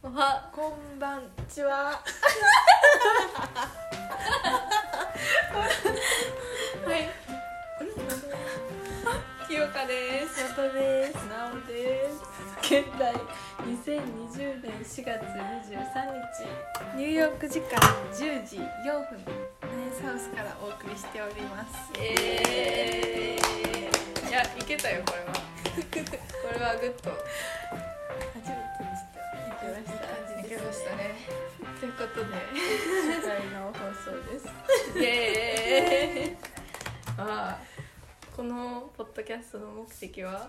おはこんばんちは。はい清香ですやとです。なおです。現在2020年4月23日ニューヨーク時間10時4分ナイスハウスからお送りしております。えー、いやいけたよこれは これはグッとことで。世界の放送です。イエーイ。まあこのポッドキャストの目的は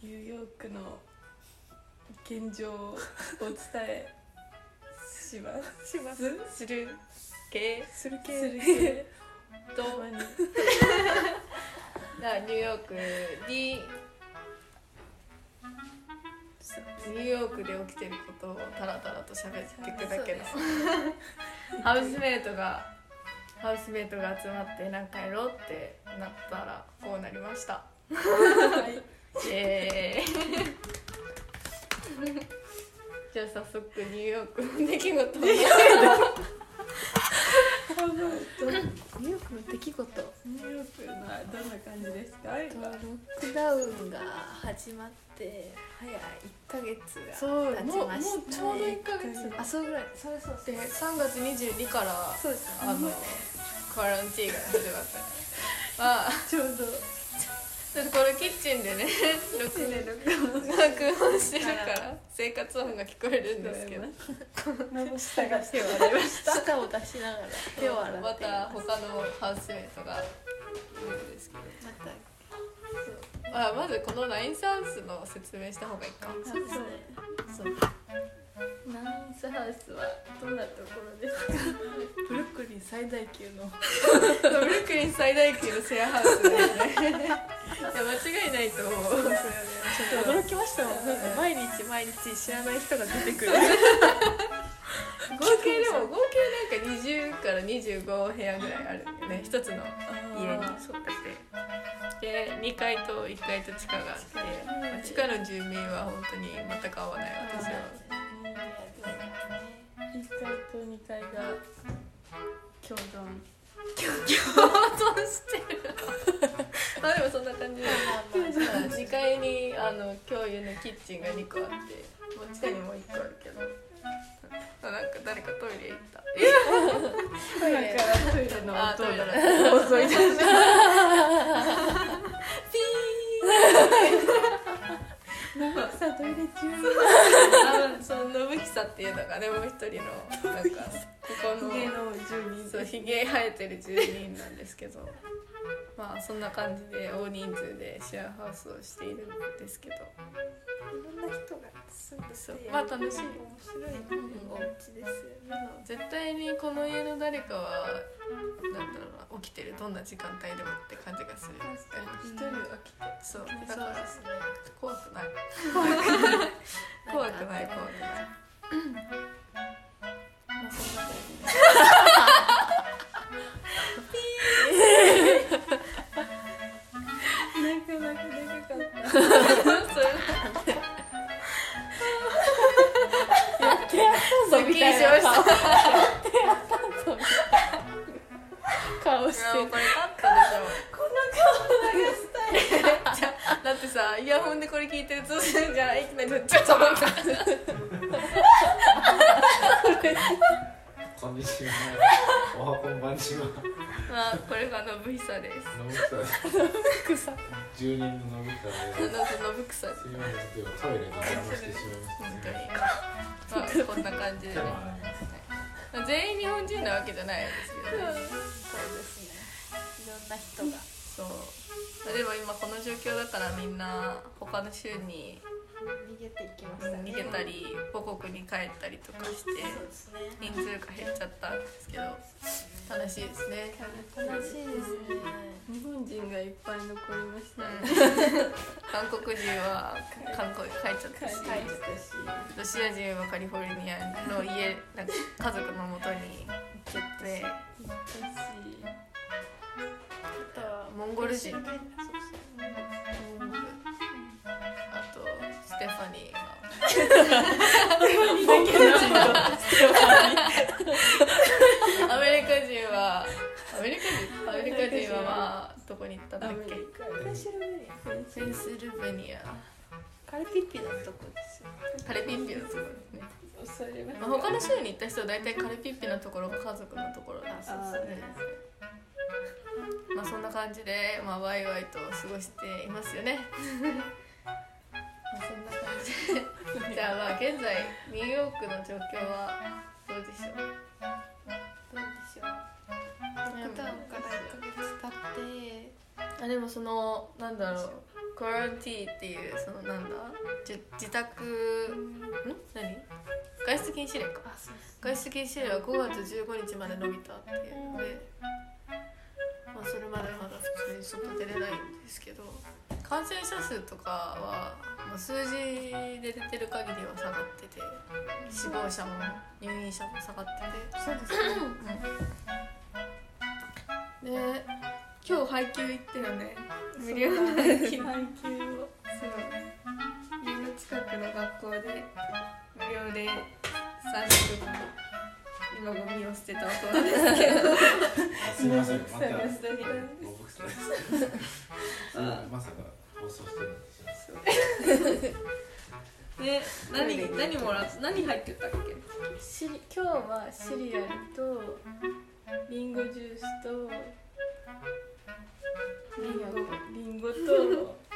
ニューヨークの現状をお伝えします。します。する系するする系と ニューヨークにニューヨークで起きてることをタラタラと喋っていくだけのハウスメイトがハウスメイトが集まって何かやろうってなったらこうなりました。はい。イエーイ。じゃあ早速ニューヨークの出来事を ニューヨークの出来事ニューヨークのどんな感じですか？ロックダウンが始まって早1ヶ月がそう経ちもうもましたうちょうど1ヶ月あそうぐらいそうそうそうで3月22か？らそうですあのクアランティーが始まったあちょうどだってこれキッチンでね 録音録音してるから生活音が聞こえるんですけど。のの下が手を洗いました。舌を出しながら手を洗って。また他のハウスメイトがいるんですけど。またあまずこのラインサウスの説明した方がいいか。そうですね。そう。ナインスハウスはどんなところですか？ブルックリン最大級の。ブルックリン最大級のシェアハウスだよね間違いないと思う。ちょっと驚きましたもん。なんか毎日毎日知らない人が出てくる。合計でも合計なんか20から25部屋ぐらいあるよね。一つの家に。そうだって。で2階と1階と地下があって、まあ地下の住民は本当に全く合わない私は1階と2階が共存。共存してる。まあでもそんな感じ。で2階にあの共有のキッチンが2個あってもう地下にも1個あるけど。あなんか誰かトイレ行った。トイレからトイレのあトイレ音がの遅いですさあトイレ中。あのその信久っていうのがねもう一人のなんかここのそうひげ生えてる住人なんですけどまあそんな感じで大人数でシェアハウスをしているんですけど。いろんな人が住んでそうてまあ楽しい。面白い。お家ですよね絶対にこの家の誰かはなんだろうな起きてるどんな時間帯でもって感じがする。一人は来て。そう。だからね怖くない 怖くない。怖くないさイヤホンでこれ聞いてるとするじゃんいきなりちょっと待ってこんにちは。おはこんばんちは。まあこれが信久です。のぶくさ。草住人ののぶくさあでの信久さんす。すみません、ちょっとトイレに邪魔してしまいま本した、当にまあこんな感じで。ねは全員日本人なわけじゃないですけどね。そうですね。いろんな人がそう。でも今この状況だからみんな他の州に逃げていきましたね。逃げたり母国に帰ったりとかして人数が減っちゃったんですけど。楽しいですね。楽しいですね。日本人がいっぱい残りましたね。韓国人は韓国に帰っちゃったしロシア人はカリフォルニアの家なんか家族のもとに行っちゃって。行ったし。あとはモンゴル人。そうそうあとステファニニーが。アメリカ人。はアメリカ人。アメリカ人はまあどこに行ったんだっけペンシルベニア。ペンシルベニアカルピッピのとこですよカレピッピのところですね、まあ、他の州に行った人は大体カレピッピのところが家族のところだそうですねまあそんな感じで、まあ、ワイワイと過ごしていますよね。まあそんな感じで。じゃあまあ現在ニューヨークの状況はどうでしょう？どうでしょう？ロックダウンから1ヶ月経って。あでもそのなんだろう。クアランティーっていうそのなんだ？じ自宅ん？何？外出禁止令か。外出禁止令は5月15日まで伸びたっていうので、まあ、それまでまだ普通に外出れないんですけど感染者数とかは、まあ、数字で出てる限りは下がってて死亡者も入院者も下がってて。そうですね。で今日配給行ってよね。無料の配給配給を。そう。家の近くの学校で無料で3食分今ゴミを捨てた音ですけどすみませんまた探した日なん報告されてまさか放送してるんですよね何何もらっ何入ってたっけシリ今日はシリアルとリンゴジュースとリンゴリンゴと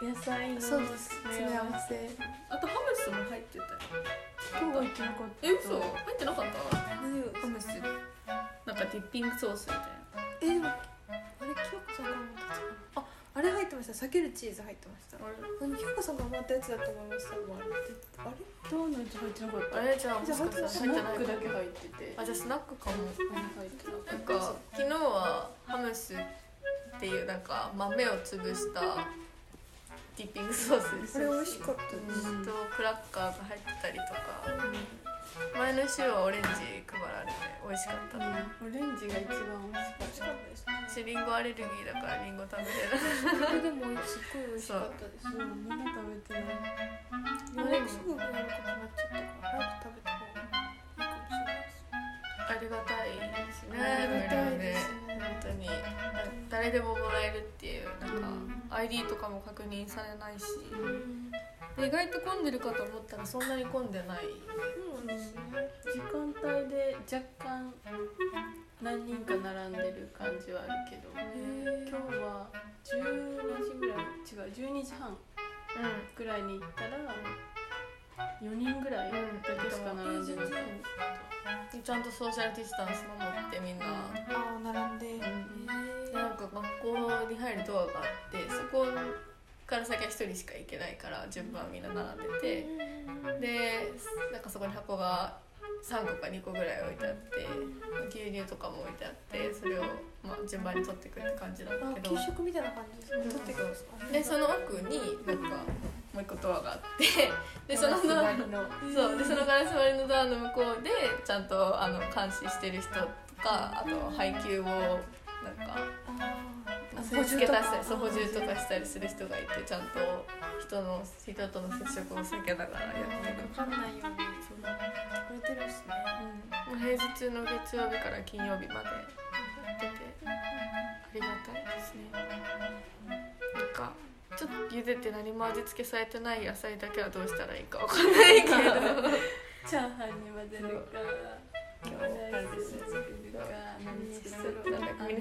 野菜のそうです。詰め合わせ。あとハムスも入ってたよ。今日は行ってなかったえ嘘。入ってなかった？何をハムス。なんかディッピングソースみたいな。えでもあれ清子さんが持ったやつかな。ああれ入ってました。避けるチーズ入ってました。あれ。でも清子さんが持ったやつだと思いましたもんあれ？ってあれドーナツ入ってなかった？あれじゃあもしかしたらス入って。ないナックだけ入ってて。あじゃあスナックかも。何入ってななんか昨日はハムスっていうなんか豆を潰したディッピングソースですそれ美味しかったです。うんとクラッカーが入ってたりとか。前の週はオレンジ配られて美味しかったな。オレンジが一番美味しかったです。ね私リンゴアレルギーだからリンゴ食べれるでもすっごい美味しかったです。たう。んみんな食べてない。早くすぐやることになっちゃったから早く食べた方がいいかもしれないですありがたいですね。ありがたい無料でですね。本当に。誰でももらえるって ID とかも確認されないし。で意外と混んでるかと思ったらそんなに混んでない。そうなん時間帯で若干何人か並んでる感じはあるけど。今日は12時ぐらい。違う12時半うぐらいに行ったら4人ぐらいだけしか並んでなかったんちゃんとソーシャルディスタンス守ってみんな。ああ並んで。へでなんか学校に入るドアがあってそこから先は1人しか行けないから順番みんな並んでて。でなんかそこに箱が3個か2個ぐらい置いてあって牛乳とかも置いてあってそれをまあ順番に取ってくって感じなんだあけど。給食みたいな感じですね取ってくるんでその奥になんかもう一個ドアがあって でそのドアそうでそのガラス張りのドアの向こうでちゃんとあの監視してる人とかあと配給をなんかあ補充とか。したりそう補充とかしたりする人がいてちゃんと人の人との接触を避けながらやってるかかんないようにそうやってくれてるんですねもう。平日の月曜日から金曜日までやっててありがたいですね。なんかちょっと茹でて何も味付けされてない野菜だけはどうしたらいいかわかんないけど。チャーハンに混ぜるか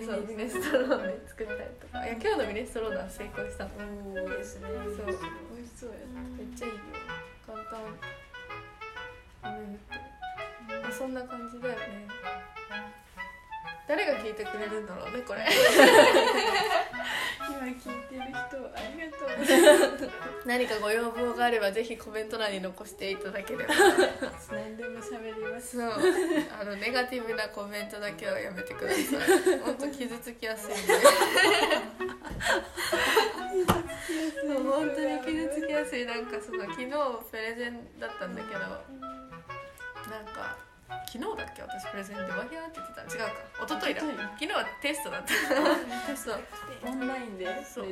ロるかーネミネストローネ作ったりとか。いや今日のミネストローネは成功したの。おーですねそう。美味しそうやめっちゃいいよ。簡単。雨降ってまあそんな感じだよね。誰が聞いてくれるんだろうねこれ。今聞いてる人ありがとう 何かご要望があればぜひコメント欄に残していただければ。何でも喋ります。そうあのネガティブなコメントだけはやめてください。本当傷つきやすいんで。本当に傷つきやすい。なんかその昨日プレゼンだったんだけどなんか昨日だっけ？私プレゼンでわひゃーって言ってた。の違うか。一昨日だ。一昨昨日はテストだった。テスト。オンラインで。そう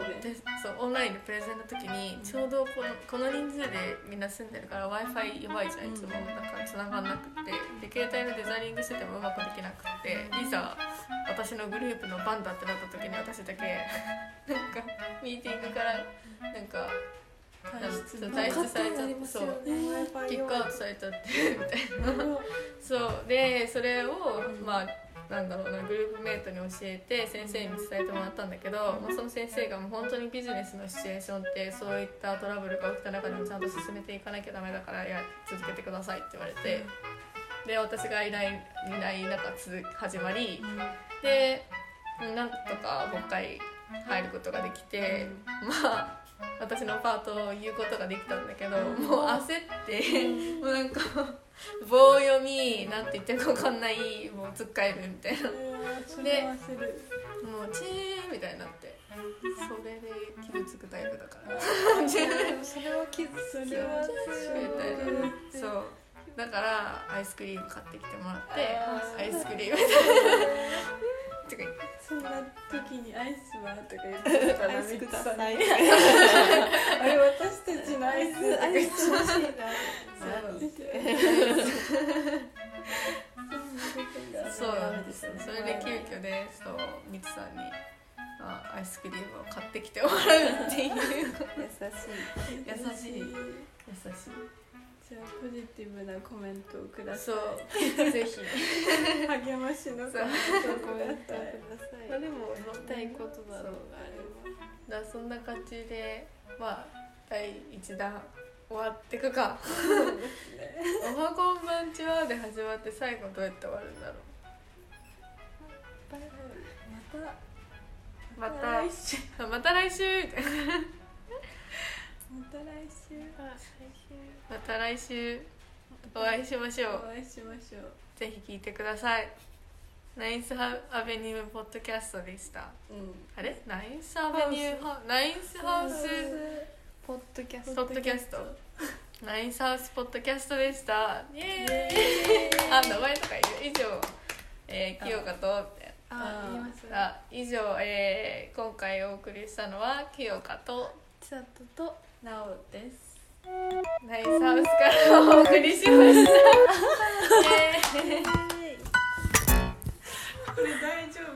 オンラインでプレゼンの時にちょうどこのこの人数でみんな住んでるから w i f i やばいじゃんいつも。うんだから繋がんなくって。で携帯のデザリングしててもうまくできなくっていざ私のグループの番だってなった時に私だけなんかミーティングからなんか退出されちゃってそう。キックアウトされちゃってみたいな。そうでそれをまあなんだろうなグループメイトに教えて先生に伝えてもらったんだけど、まあ、その先生がもう本当にビジネスのシチュエーションってそういったトラブルが起きた中でもちゃんと進めていかなきゃダメだからや続けてくださいって言われてで私がいないいない中続始まりでなんとかもう一回入ることができてまあ私のパートを言うことができたんだけどもう焦ってもうなんか棒読みなんて言ってるか分かんないもうつっかえるみたいな。それは焦る。もうチーンみたいになってそれで傷つくタイプだから。それは傷それはみたいなそう。だからアイスクリーム買ってきてもらってアイスクリームみたいな とか言ってそんな時にアイスはとか言ってたらアイスくださあれ私たちのアイスアイス欲しいなそうそうなんです。よそれで急遽でそうみつさんにあアイスクリームを買ってきてもらうっていう優しいじゃあポジティブなコメントをくださそいう。ぜひ。励ましのコメントをください。まあでも言いたいことだろうがあれば。だそんな感じでまあ第1弾終わってくか「おはこんばんちは」で始まって最後どうやって終わるんだろまたうまた。来週。あまた来週 週。また来週。お会いしましょう。お会いしましょう。ぜひ聞いてください。ナインスアベニューポッドキャストでした。うん。あれ？ナインスアベニューハナインスハウスポッドキャスポッドキャスト。ナインスハウスポッドキャストでした。イエーイ。あ名前とか言う。以上、えー、清香とあ言います。なあ以上、えー、今回お送りしたのは清香と千里となおです。ナイスハウスからお送りしました。イエーこれ大丈夫？